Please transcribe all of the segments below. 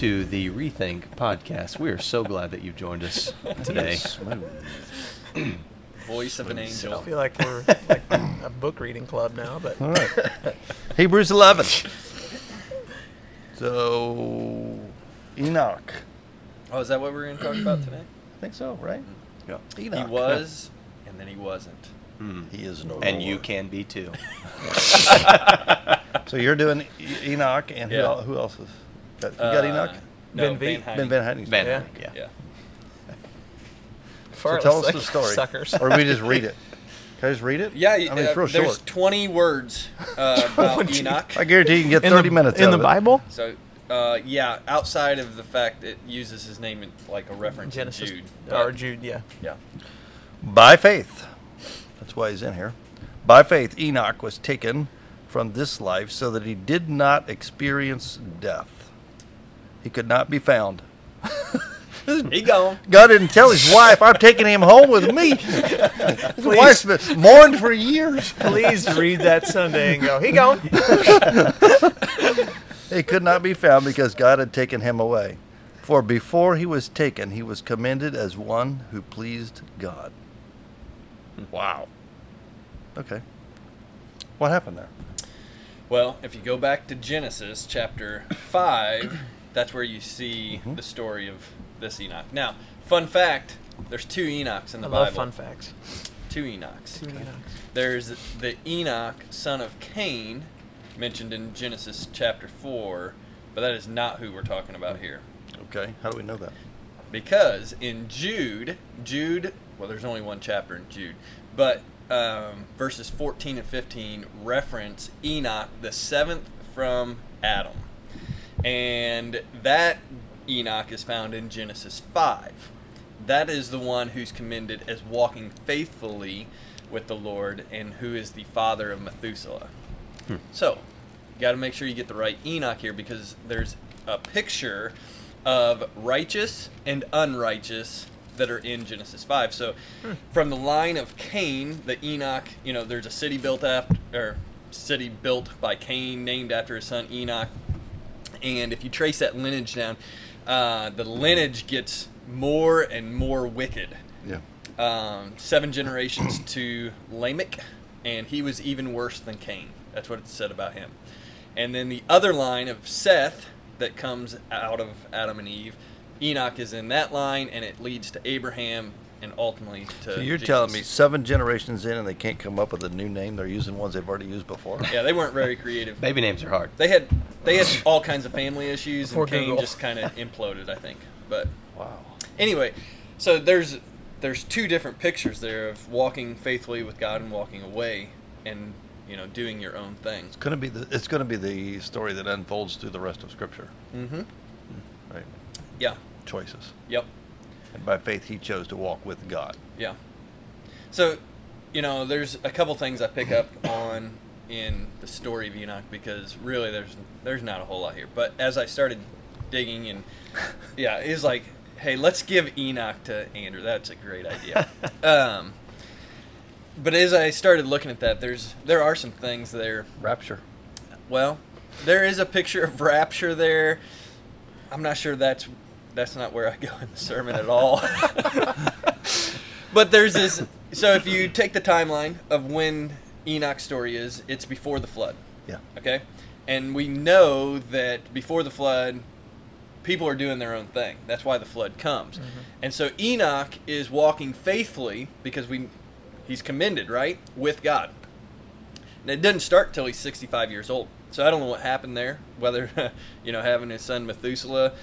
and welcome to the Rethink podcast. We are so glad that you've joined us today. Voice of an angel. I feel like we're like a book reading club now, but All right. Hebrews 11. So, Enoch. Oh, is that what we're going to talk about today? I think so, right? Yeah. Enoch. He was, and then he wasn't. Hmm. He is no And you can be too. So you're doing E- Enoch, and who, Yeah. who else is? Got, you got Uh, Enoch? No, Ben V? Van Ben Van Heiden. Van Yeah. Yeah. Yeah. So tell us like, the story. suckers. or we just read it. Can I just read it? Yeah, I mean, it's uh, real there's short. 20 words uh, about Enoch. I guarantee you can get in 30 the, minutes in out the of it. Bible. So, uh, yeah, outside of the fact it uses his name in like a reference Genesis to Jude. or Jude, yeah. Yeah. By faith. That's why he's in here. By faith, Enoch was taken from this life so that he did not experience death. He could not be found. He gone. God didn't tell his wife, I'm taking him home with me. His wife's been mourned for years. Please read that Sunday and go. he gone. He could not be found because God had taken him away. For before he was taken, he was commended as one who pleased God. Wow. Okay. What happened there? Well, if you go back to Genesis chapter 5, that's where you see Mhm. the story of this Enoch. Now, fun fact there's two Enochs in I the love Bible. fun facts. Two Enochs. Two Enochs. There's the Enoch, son of Cain, mentioned in Genesis chapter 4, but that is not who we're talking about here. Okay. How do we know that? Because in Jude, Jude, well, there's only one chapter in Jude, but um, verses 14 and 15 reference Enoch, the seventh from Adam. And that Enoch is found in Genesis 5. That is the one who's commended as walking faithfully with the Lord and who is the father of Methuselah. Hmm. So, you got to make sure you get the right Enoch here because there's a picture of righteous and unrighteous that are in Genesis 5. So, hmm. from the line of Cain, the Enoch, you know, there's a city built after or city built by Cain named after his son Enoch. And if you trace that lineage down, uh, the lineage gets more and more wicked Yeah. um, seven generations to Lamech, and he was even worse than Cain. That's what it said about him. And then the other line of Seth that comes out of Adam and Eve, Enoch is in that line, and it leads to Abraham and ultimately to. So you're Jesus. telling me seven generations in and they can't come up with a new name? They're using ones they've already used before? Yeah, they weren't very creative. Baby names are hard. They had they had all kinds of family issues, Before and Cain Google. just kind of imploded, I think. But Wow. anyway, so there's there's two different pictures there of walking faithfully with God and walking away, and you know doing your own thing. It's gonna be the it's gonna be the story that unfolds through the rest of Scripture, Mm-hmm. right? Yeah. Choices, Yep. And by faith he chose to walk with God. Yeah. So, you know, there's a couple things I pick up on in the story of Enoch because really there's there's not a whole lot here. But as I started digging and yeah, it's like, hey, let's give Enoch to Andrew. That's a great idea. um, but as I started looking at that, there's there are some things there. Rapture. Well, there is a picture of rapture there. I'm not sure that's that's not where I go in the sermon at all. but there's this. So if you take the timeline of when Enoch's story is, it's before the flood. Yeah. Okay, and we know that before the flood, people are doing their own thing. That's why the flood comes. Mm-hmm. And so Enoch is walking faithfully because we he's commended, right, with God. And it doesn't start till he's 65 years old. So I don't know what happened there. Whether you know having his son Methuselah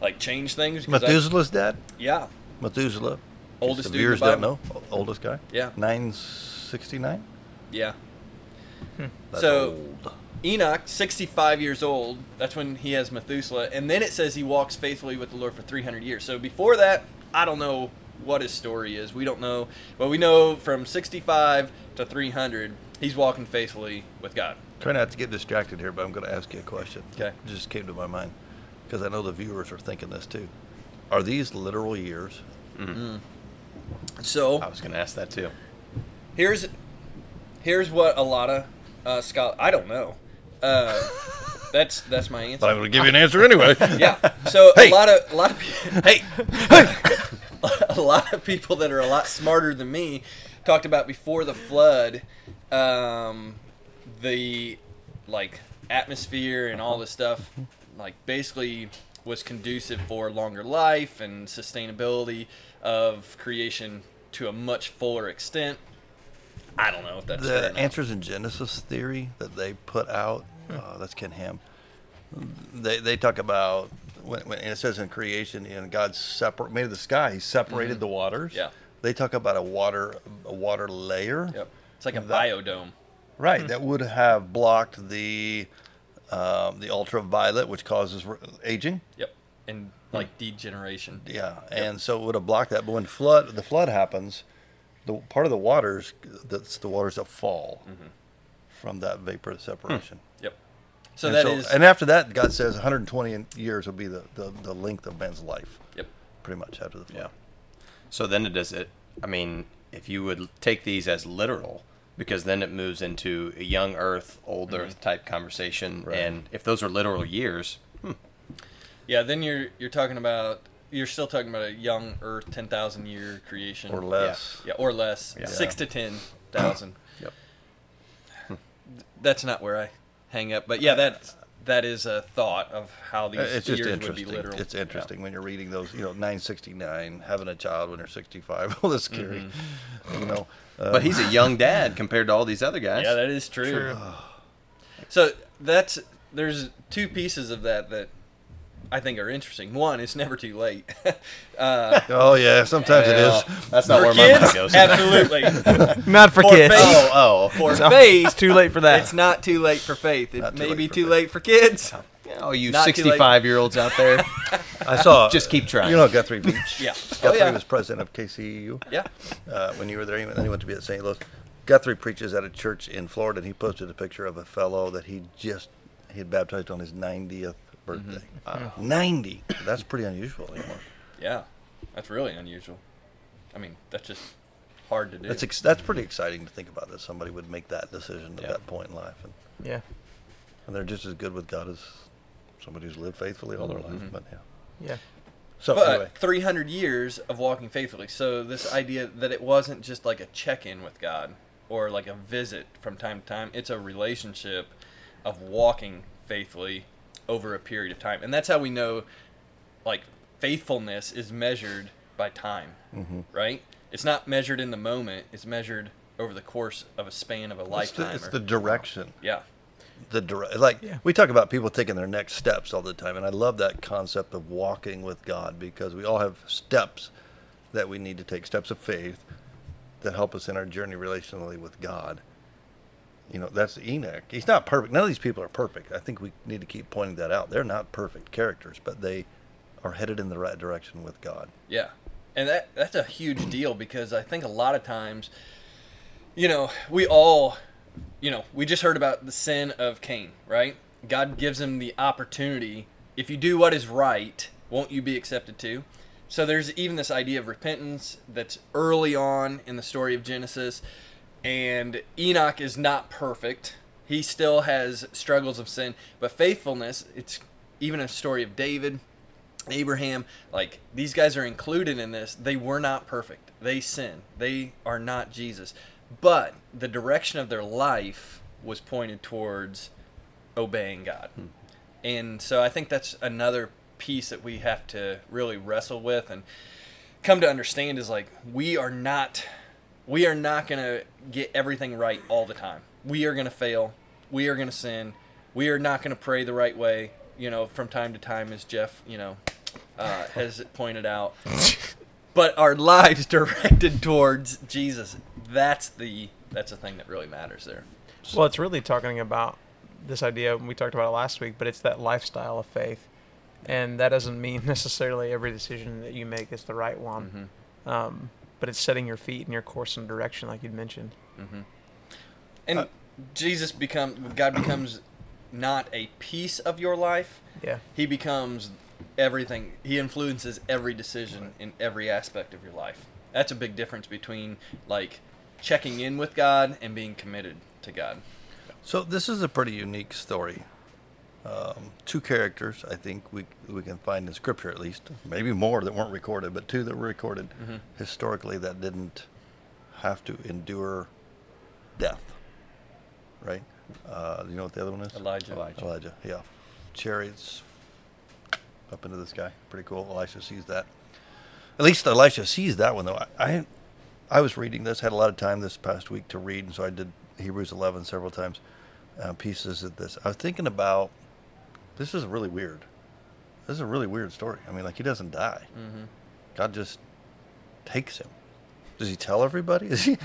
like changed things. 'cause I- Methuselah's dad. yeah, Methuselah. Oldest The dude in viewers don't know. Oldest guy. Yeah. Nine sixty nine. yeah. Hmm. That's So- old. Enoch, 65 years old. That's when he has Methuselah, and then it says he walks faithfully with the Lord for 300 years. So before that, I don't know what his story is. We don't know, but we know from 65 to 300, he's walking faithfully with God. Try not to get distracted here, but I'm going to ask you a question. Okay. It just came to my mind because I know the viewers are thinking this too. Are these literal years? Mhm. So I was going to ask that too. here's here's what a lot of uh, scholars I don't know. Uh, that's that's my answer. But I'm going to give you an answer anyway. yeah. So Hey. a lot of a lot of pe- hey, a lot of people that are a lot smarter than me talked about before the flood, um, the like atmosphere and all this stuff, like basically was conducive for longer life and sustainability of creation to a much fuller extent. I don't know if that's the not. answers in Genesis theory that they put out. Hmm. Uh, that's Ken Ham. They they talk about when, when and it says in creation, you know, God separate made the sky. He separated mm-hmm. the waters. Yeah. They talk about a water a water layer. Yep. It's like a That- biodome. Right. Hmm. That would have blocked the um, the ultraviolet, which causes aging. Yep. And like degeneration. Yeah, and so it would have blocked that. But when flood, the flood happens, the part of the waters, that's the waters that fall from that vapor separation. Yep. So and that is. and after that, God says 120 years will be the, the, the length of man's life, Yep. pretty much after the flood. Yeah. So then it does it. I mean, if you would take these as literal, because then it moves into a young Earth, old Earth type conversation, Right. and if those are literal years, hmm, Yeah, then you're you're talking about you're still talking about a young Earth, ten thousand year creation Or less. Yeah, or less, Yeah. six to ten thousand. Yep. That's not where I hang up, but yeah, that that is a thought of how these Uh, It's just years would be interesting. literal. It's interesting when you're reading those, you know, 969, having a child when you're 65. Well, that's scary. Mm-hmm. You know, uh, but he's a young dad compared to all these other guys. yeah, that is true. True. So that's there's two pieces of that that I think are interesting. One, it's never too late. uh, oh yeah, sometimes it Well. That's not for where my kids, mind goes. absolutely. Not for For kids. faith. Oh, oh. For So, faith, It's too late for that. it's not too late for faith. It Not too may late be for too faith. late for kids. Oh, you Not too late. 65 year olds out there, I saw. just keep trying. You know Guthrie Beach. Yeah. Oh, Guthrie yeah. was president of KCEU. Yeah. uh, when you were there, and then he went to be at St. Louis. Guthrie preaches at a church in Florida, and he posted a picture of a fellow that he just he had baptized on his 90th birthday. Mm-hmm. Wow. 90. That's pretty unusual anymore. Yeah. That's really unusual. I mean, that's just hard to do. That's ex- that's pretty exciting to think about that somebody would make that decision at Yeah. that point in life, and, yeah. and they're just as good with God as somebody who's lived faithfully all their life. Mhm. But yeah. Yeah. So but anyway, 300 years of walking faithfully. So this idea that it wasn't just like a check-in with God or like a visit from time to time. It's a relationship of walking faithfully over a period of time. And that's how we know like faithfulness is measured by time, Mhm. right? It's not measured in the moment, it's measured over the course of a span of a it's, lifetime. the, it's or- the direction. yeah. The dire- like Yeah. we talk about people taking their next steps all the time and i love that concept of walking with god because we all have steps that we need to take steps of faith that help us in our journey relationally with god. You know that's enoch. He's not perfect. None of these people are perfect. I think we need to keep pointing that out. They're not perfect characters but they are headed in the right direction with god. Yeah. And that that's a huge deal because I think a lot of times you know, we all you know, we just heard about the sin of Cain, right? God gives him the opportunity if you do what is right, won't you be accepted too? So there's even this idea of repentance that's early on in the story of Genesis and Enoch is not perfect. He still has struggles of sin, but faithfulness, it's even a story of David, Abraham, like these guys are included in this. They were not perfect. They sin. They are not Jesus. But the direction of their life was pointed towards obeying God. And so I think that's another piece that we have to really wrestle with and come to understand is like we are not we are not going to get everything right all the time. We are going to fail. We are going to sin. We are not going to pray the right way, you know, from time to time as Jeff, you know, uh, has pointed out. but our lives directed towards Jesus. That's the that's the thing that really matters there. Well, it's really talking about this idea. We talked about it last week, but it's that lifestyle of faith, and that doesn't mean necessarily every decision that you make is the right one. Mhm. Um, but it's setting your feet in your course and direction, like you'd mentioned. And Uh, Jesus become God becomes not a piece of your life. Yeah. He becomes everything. He influences every decision in every aspect of your life. That's a big difference between like checking in with God and being committed to God. so this is a pretty unique story um, two characters I think we we can find in Scripture at least, maybe more that weren't recorded, but two that were recorded Mhm. historically that didn't have to endure death. Right? Uh, you know what the other one is? Elijah. Elijah. Elijah, yeah. Chariots up into the sky. Pretty cool. Elisha sees that. At least Elisha sees that one, though. I, I, I was reading this, had a lot of time this past week to read, and so I did Hebrews 11 several times, uh, pieces of this. I was thinking about this is really weird. This is a really weird story. I mean, like, he doesn't die, Mm-hmm. God just takes him. Does he tell everybody? Is he.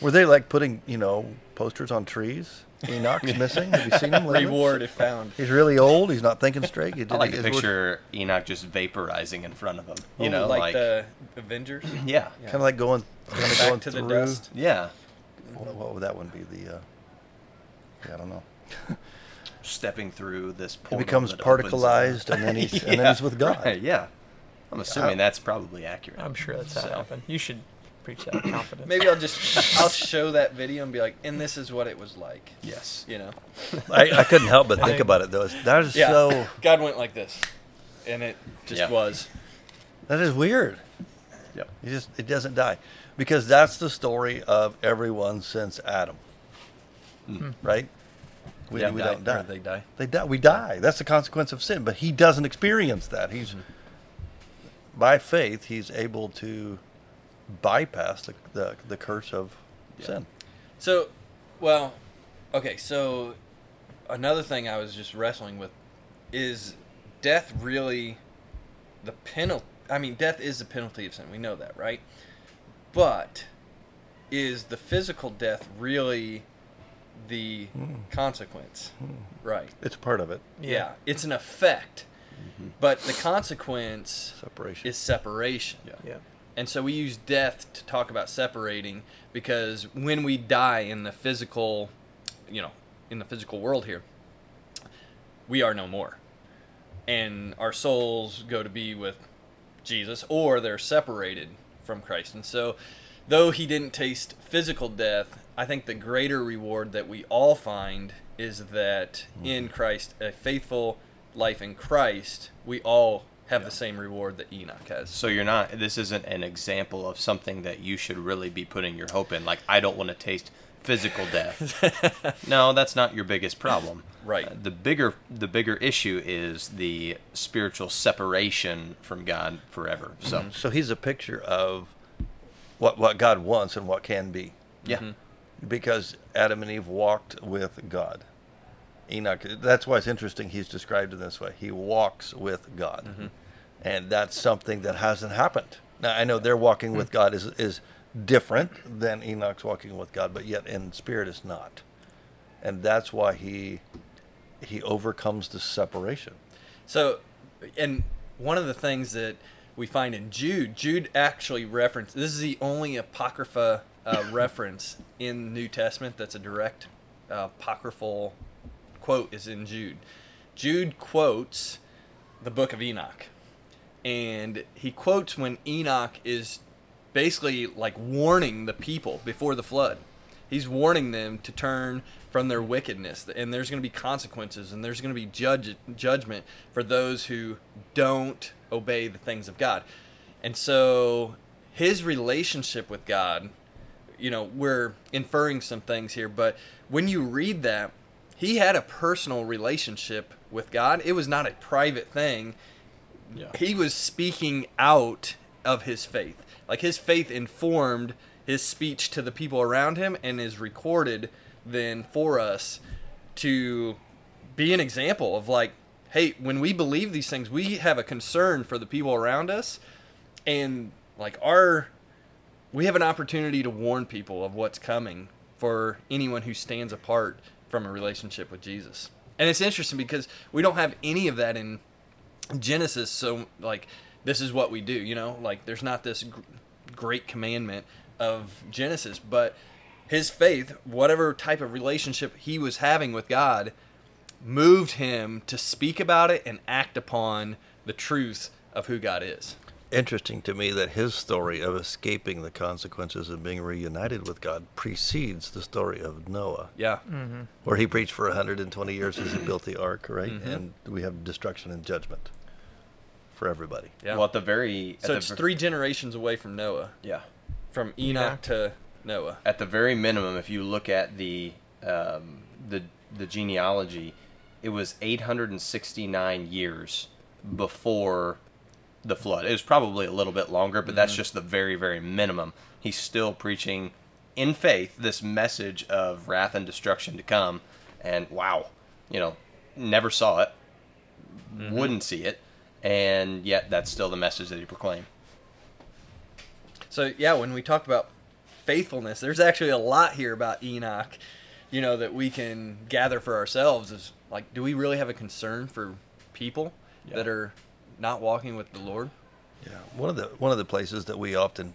Were they like putting, you know, posters on trees? Enoch's missing. Have you seen him? lately? Reward if found. He's really old. He's not thinking straight. He I like to his word- picture Enoch just vaporizing in front of him. You Oh, know, like, like, the Avengers. yeah, Yeah. kind of like going, kind of Back going to through. the dust. yeah, What, what would that one be? The, uh, yeah, I don't know. stepping through this. He portal becomes that particleized, and then he's and then he's with God. Right, yeah, I'm assuming I- that's probably accurate. I'm sure that's how it So- happened. You should preach that with confidence. Maybe I'll just I'll show that video and be like, and this is what it was like. Yes. You know. I, I couldn't help but think about it though. That is Yeah. so. God went like this, and it just Yeah. was. That is weird. Yep. He just it doesn't die, because that's the story of everyone since Adam. Hmm. Hmm. Right. We, Yeah, we die- don't die. they die. They die. We die. That's the consequence of sin. But he doesn't experience that. He's hmm. by faith. He's able to bypass the the, the curse of Yeah. sin. So, well, okay. So, another thing I was just wrestling with is death really the penalty? I mean, death is the penalty of sin. We know that, right? But is the physical death really the Hmm. consequence? Right. It's part of it. Yeah. It's an effect, but the consequence Separation. is separation. Yeah. Yeah. And so we use death to talk about separating because when we die in the physical, you know, in the physical world here, we are no more. And our souls go to be with Jesus or they're separated from Christ. And so though he didn't taste physical death, I think the greater reward that we all find is that in mm-hmm. Christ, a faithful life in Christ, we all have the same reward that Enoch has. So you're not. This isn't an example of something that you should really be putting your hope in. Like I don't want to taste physical death. no, that's not your biggest problem. Right. Uh, the bigger the bigger issue is the spiritual separation from God forever. So So he's a picture of what what God wants and what can be. yeah, Mhm. Because Adam and Eve walked with God. Enoch that's why it's interesting he's described in this way. He walks with God. Mm-hmm. And that's something that hasn't happened. Now I know their walking with God is is different than Enoch's walking with God, but yet in spirit is not. And that's why he he overcomes the separation. So, and one of the things that we find in Jude, Jude actually referenced. This is the only apocrypha uh, reference in New Testament that's a direct uh, apocryphal quote is in Jude. Jude quotes the book of Enoch, and he quotes when Enoch is basically like warning the people before the flood. He's warning them to turn from their wickedness, and there's going to be consequences, and there's going to be judge, judgment for those who don't obey the things of God. And so, his relationship with God, you know, we're inferring some things here, but when you read that, he had a personal relationship with God. It was not a private thing yeah. he was speaking out of his faith. Like his faith informed his speech to the people around him and is recorded then for us to be an example of like, hey, when we believe these things, we have a concern for the people around us and like our we have an opportunity to warn people of what's coming for anyone who stands apart from a relationship with Jesus. And it's interesting because we don't have any of that in Genesis, so like this is what we do, you know? Like there's not this gr- great commandment of Genesis, but his faith, whatever type of relationship he was having with God, moved him to speak about it and act upon the truth of who God is. Interesting to me that his story of escaping the consequences and being reunited with God precedes the story of Noah, Yeah. where he preached for 120 years as he built the ark, right? Mhm. And we have destruction and judgment for everybody. Yeah. Well, at the very at so the it's ver- three generations away from Noah, Yeah. from Enoch Enoch. to Noah. At the very minimum, if you look at the um, the the genealogy, it was 869 years before the flood. It was probably a little bit longer, but that's mm-hmm. just the very very minimum. He's still preaching in faith this message of wrath and destruction to come, and wow, you know, never saw it, mm-hmm. wouldn't see it, and yet that's still the message that he proclaimed. So yeah, when we talk about faithfulness, there's actually a lot here about Enoch, you know, that we can gather for ourselves. Is like, do we really have a concern for people Yeah. that are not walking with the Lord? Yeah, one of the one of the places that we often,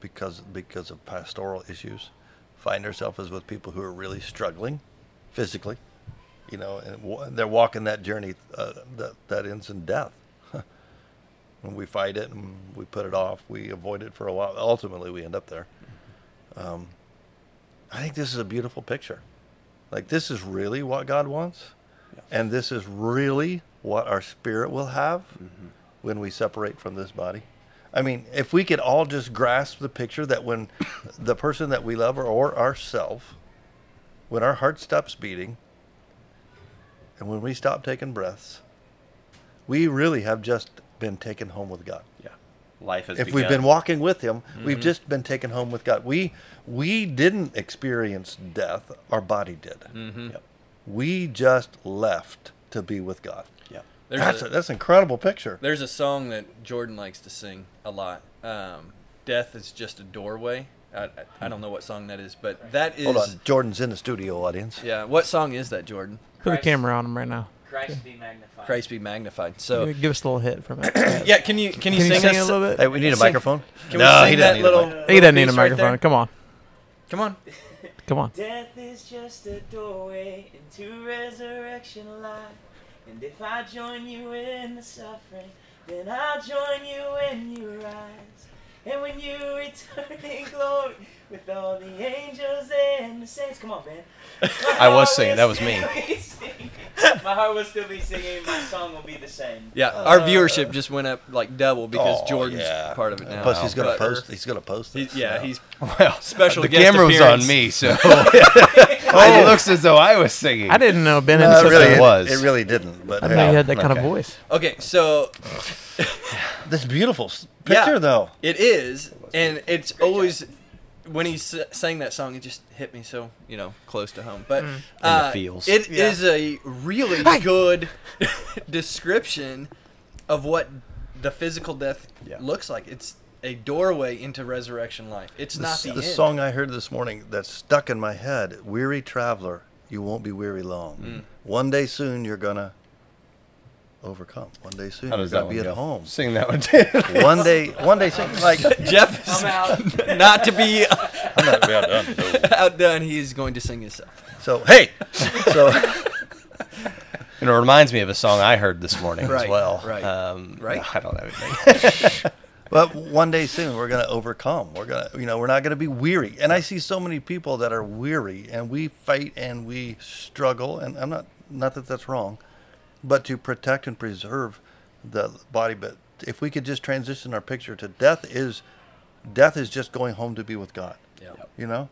because because of pastoral issues, find ourselves is with people who are really struggling, physically, you know, and wa- they're walking that journey uh, that that ends in death. when we fight it and we put it off, we avoid it for a while. Ultimately, we end up there. Um, I think this is a beautiful picture. Like this is really what God wants, and this is really what our spirit will have when we separate from this body. I mean, if we could all just grasp the picture that when the person that we love or, or ourself, when our heart stops beating, and when we stop taking breaths, we really have just been taken home with God. Yeah, life has. If begun. we've been walking with Him, we've just been taken home with God. We we didn't experience death; our body did. Mm-hmm. Yep. We just left to be with God. Yeah. There's that's a- a, that's an incredible picture. There's a song that Jordan likes to sing a lot. Um, Death is just a doorway. I, I, I don't know what song that is, but that is. Hold on, Jordan's in the studio audience. Yeah, what song is that, Jordan? Put the Christ. camera on him right now. Christ be magnified. Christ be magnified. So, Give us a little hit from it. yeah, can you can you Can you sing, sing us, a little bit? Hey, we need a Sing- microphone. Can no, we sing he doesn't need a little? he doesn't need a piece right microphone. Come on, Come on. Come on. Death is just a doorway into resurrection life. And if I join you in the suffering, then I'll join you when you rise. And when you return in glory with all the angels and the saints. Come on, man. I was singing, that was me. still be singing. My heart will still be singing. My song will be the same. Yeah, uh, our viewership just went up like double because Oh, Jordan's yeah. part of it now. Plus, he's gonna But- post. He's gonna post he- this. yeah, he's Well, Special the guest camera was on me, so oh, it looks as though I was singing. I didn't know Ben No, it really, it a, was. It really didn't. But I hey, didn't know he had that kind okay. of voice. okay. So this beautiful s- Yeah. picture, though. it is, and it's always when he s- sang that song, it just hit me so you know close to home. But uh, feels. it Yeah. is a really good description of what the physical death Yeah. looks like. It's a doorway into resurrection life. It's The, not the, the end. song I heard this morning that's stuck in my head: "Weary traveler, you won't be weary long. Mm. One day soon, you're gonna overcome. One day soon, How you're does that gonna be at go? home. Sing that one too. one day, one day soon. Like Jeff is I'm out. not to be I'm not about done. outdone. He is going to sing himself. So hey, so And it reminds me of a song I heard this morning Right, as well. right, Um, right. I don't have anything. But one day soon, we're going to overcome. We're going to, you know, we're not going to be weary. And I see so many people that are weary, and we fight and we struggle. And I'm not, not that that's wrong, but to protect and preserve the body. But if we could just transition our picture to death is, death is just going home to be with God. Yeah. You know,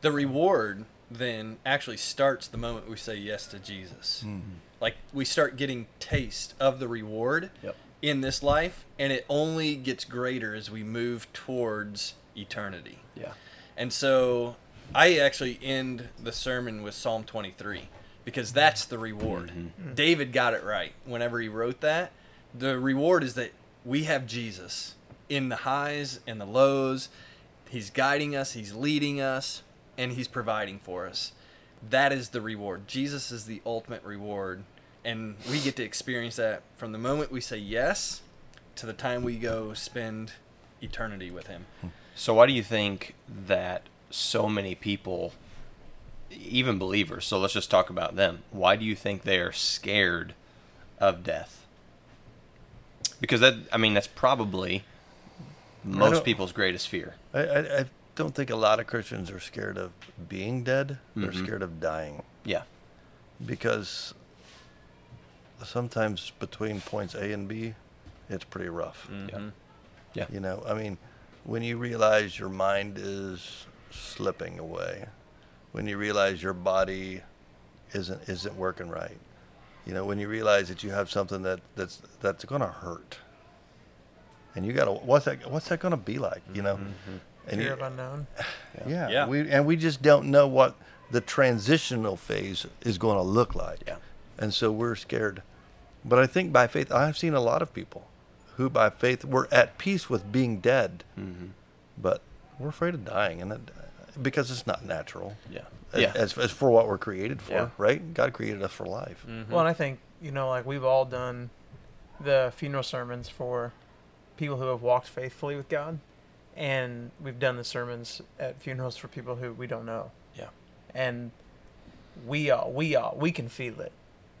The reward then actually starts the moment we say yes to Jesus. Mm-hmm. Like we start getting taste of the reward Yep. in this life, and it only gets greater as we move towards eternity. yeah. And so I actually end the sermon with Psalm 23 because that's the reward. Mm-hmm. Mm. David got it right whenever he wrote that. The reward is that we have Jesus in the highs and the lows. He's guiding us, he's leading us, and he's providing for us. That is the reward. Jesus is the ultimate reward. And we get to experience that from the moment we say yes to the time we go spend eternity with him. So why do you think that so many people, even believers, so let's just talk about them. Why do you think they are scared of death? Because that, I mean, that's probably most people's greatest fear. I, I, I don't think a lot of Christians are scared of being dead. They're Mhm. scared of dying Yeah. because sometimes between points A and B, it's pretty rough. Mhm. Yeah. You know, I mean, when you realize your mind is slipping away, when you realize your body isn't isn't working right, you know, when you realize that you have something that that's that's going to hurt, and you got to what's that what's that going to be like, you know? And Fear you- of unknown. yeah, Yeah. we and we just don't know what the transitional phase is going to look like. Yeah. And so we're scared. But I think by faith, I've seen a lot of people who by faith were at peace with being dead, Mm-hmm. but we're afraid of dying, and it, because it's not natural. Yeah. As, Yeah. as, as for what we're created for, Yeah. right? God created us for life. Well, and I think you know, like we've all done the funeral sermons for people who have walked faithfully with God, and we've done the sermons at funerals for people who we don't know. Yeah. And we all we all we can feel it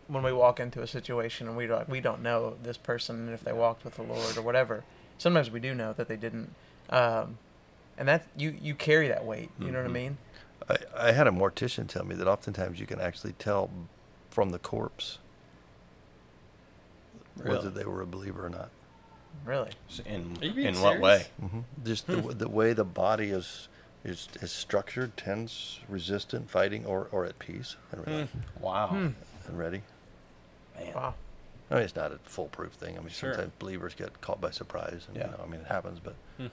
when we walk into a situation and we don't we don't know this person and if they walked with the Lord or whatever. Sometimes we do know that they didn't, um, and that you you carry that weight. You know what I Mhm. mean? I, I had a mortician tell me that oftentimes you can actually tell from the corpse Really? whether they were a believer or not. Really. In Are you being in what way? serious? hmm Just the, the way the body is is is structured, tense, resistant, fighting, or, or at peace and ready. Wow. Hmm. And ready. Man. Wow. I mean, it's not a foolproof thing. I mean, Sure. sometimes believers get caught by surprise. And, Yeah. you know, I mean, it happens. But Hmm.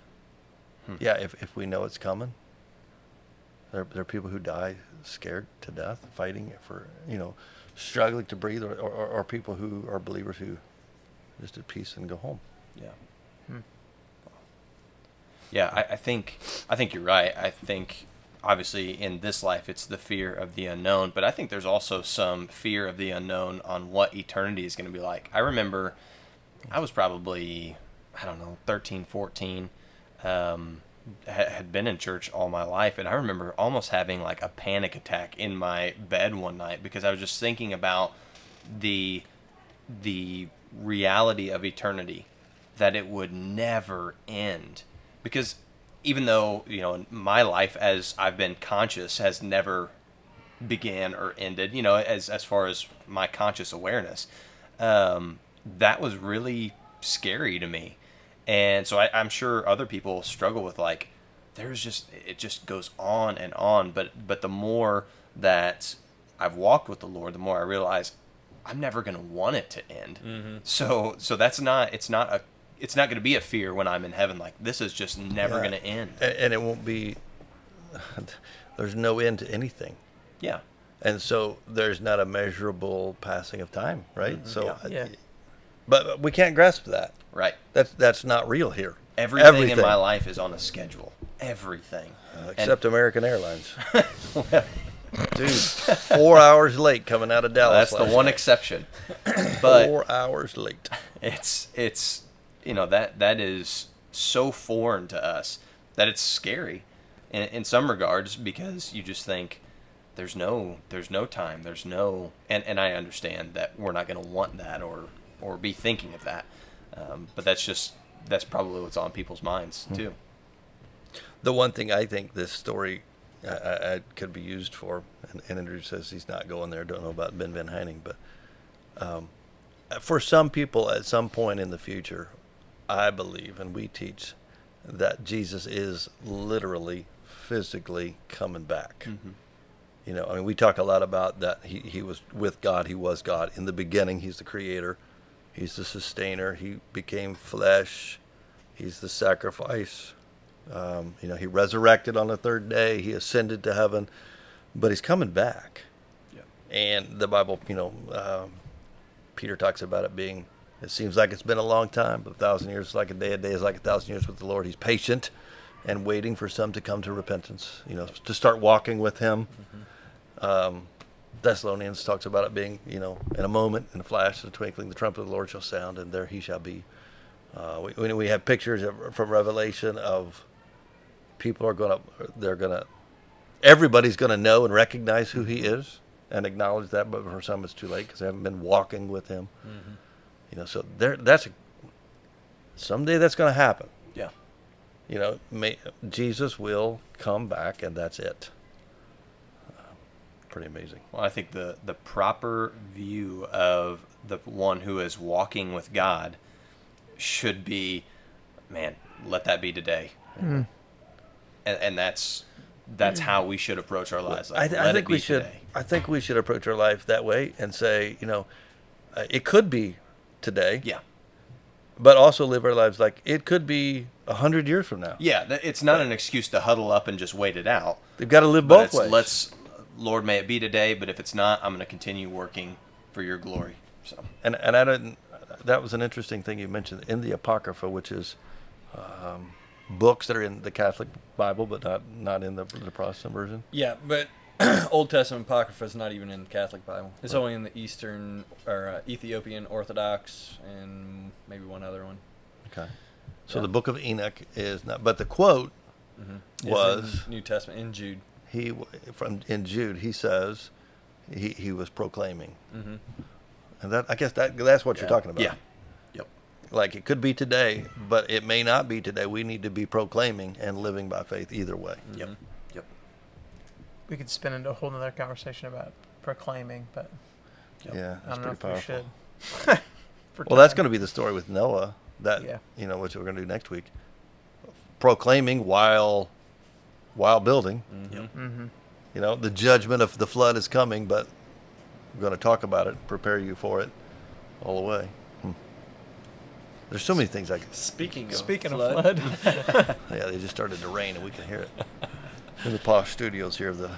Hmm. yeah, if, if we know it's coming, there, there are people who die scared to death, fighting for, you know, struggling to breathe, or, or, or people who are believers who just at peace and go home. Yeah. Hmm. Yeah, I, I think I think you're right. I think obviously in this life it's the fear of the unknown, but I think there's also some fear of the unknown on what eternity is going to be like. I remember I was probably I don't know 13, 14. Um, ha- had been in church all my life, and I remember almost having like a panic attack in my bed one night because I was just thinking about the the reality of eternity that it would never end. Because even though you know my life as I've been conscious has never began or ended you know as as far as my conscious awareness um, that was really scary to me and so I, I'm sure other people struggle with like there's just it just goes on and on but but the more that I've walked with the Lord the more I realize I'm never going to want it to end Mm-hmm. so so that's not it's not a it's not going to be a fear when I'm in heaven like this is just never Yeah. going to end And, and it won't be, there's no end to anything. yeah And so there's not a measurable passing of time, right? So, Mm-hmm. Yeah. uh, Yeah. But we can't grasp that. right That's that's not real here. everything, in my life is on a schedule everything Uh, And- except American Airlines. Well, Dude, four hours late coming out of Dallas. that's the one night. exception but four hours late. it's it's you know that that is so foreign to us that it's scary in, in some regards because you just think there's no there's no time there's no and and I understand that we're not going to want that or or be thinking of that um, but that's just that's probably what's on people's minds too The one thing I think this story I, I, I could be used for, and, and Andrew says he's not going there. Don't know about Ben Van Heining, but um, for some people at some point in the future, I believe, and we teach that Jesus is literally, physically coming back. You know, I mean, we talk a lot about that. He he was with God. He was God in the beginning. He's the creator. He's the sustainer. He became flesh. He's the sacrifice. Um, you know, he resurrected on the third day. He ascended to heaven, but he's coming back. Yeah. And the Bible, you know, um, Peter talks about it being. It seems like it's been a long time, but a thousand years is like a day. A day is like a thousand years with the Lord. He's patient and waiting for some to come to repentance. You know, to start walking with Him. Um, Thessalonians talks about it being, you know, in a moment, in a flash, in a twinkling, the trumpet of the Lord shall sound, and there He shall be. Uh, we, we- have pictures of, from Revelation of people are going to, they're going to, everybody's going to know and recognize who He is and acknowledge that, but for some it's too late because they haven't been walking with Him. You know, so there, that's a, someday that's going to happen. yeah You know, may, Jesus will come back, and that's it. Pretty amazing. Well, I think the the proper view of the one who is walking with God should be, man, let that be today, and, and that's that's how we should approach our lives. Like, I, th- let I it think be we should. today. I think we should approach our life that way and say, you know, uh, it could be today, Yeah, but also live our lives like it could be a hundred years from now. yeah. It's not an excuse to huddle up and just wait it out. They've got to live But both it's, ways. let's, Lord, may it be today. But if it's not, I'm going to continue working for Your glory. So and and I didn't. That was an interesting thing you mentioned in the Apocrypha, which is um, books that are in the Catholic Bible, but not not in the, the Protestant version. Yeah, but Old Testament Apocrypha is not even in the Catholic Bible. It's only in the Eastern or uh, Ethiopian Orthodox and maybe one other one. Okay. So Yeah. the Book of Enoch is not, but the quote It's in was New Testament in Jude. He from in Jude. He says he he was proclaiming, hmm and that I guess that that's what you're talking about. yeah, yep. Like it could be today, but it may not be today. We need to be proclaiming and living by faith either way. Yep. Mhm. Yep. We could spin into a whole other conversation about proclaiming, but Yep. Yeah, I that's don't know if powerful. we should. For Well, that's going to be the story with Noah. That Yeah. you know, which we're going to do next week. Proclaiming while while building. hmm Mm-hmm. You know, the judgment of the flood is coming, but we're going to talk about it, prepare you for it all the way. Hmm. There's so many things I could. Speaking of Speaking flood, of flood, Yeah, they just started to rain, and we can hear it in the posh studios here of the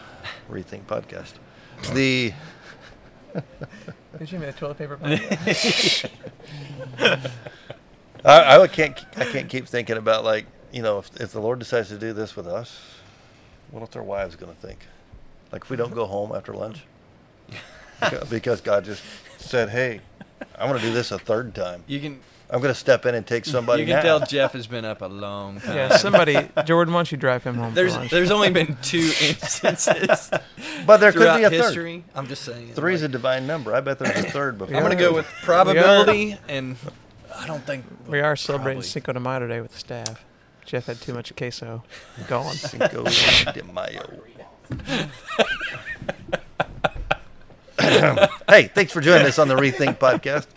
Rethink podcast. The did you mean the toilet paper? I, I can't I can't keep thinking about like you know if if the Lord decides to do this with us, what's our wives going to think? Like if we don't mm-hmm. go home after lunch Beca- because God just said, "Hey, I'm going to do this a third time. you can I'm going to step in and take somebody you can now." tell Jeff has been up a long time. yeah, somebody, Jordan, why don't you drive him home? There's for lunch? there's only been two instances but there could be a third. history. I'm just saying. Three's a divine number. I bet there's a third before. I'm gonna go with probability, and I don't think we are celebrating probably. Cinco de Mayo today with the staff. Jeff had too much queso going. Cinco de Mayo. hey, thanks for joining us on the Rethink podcast.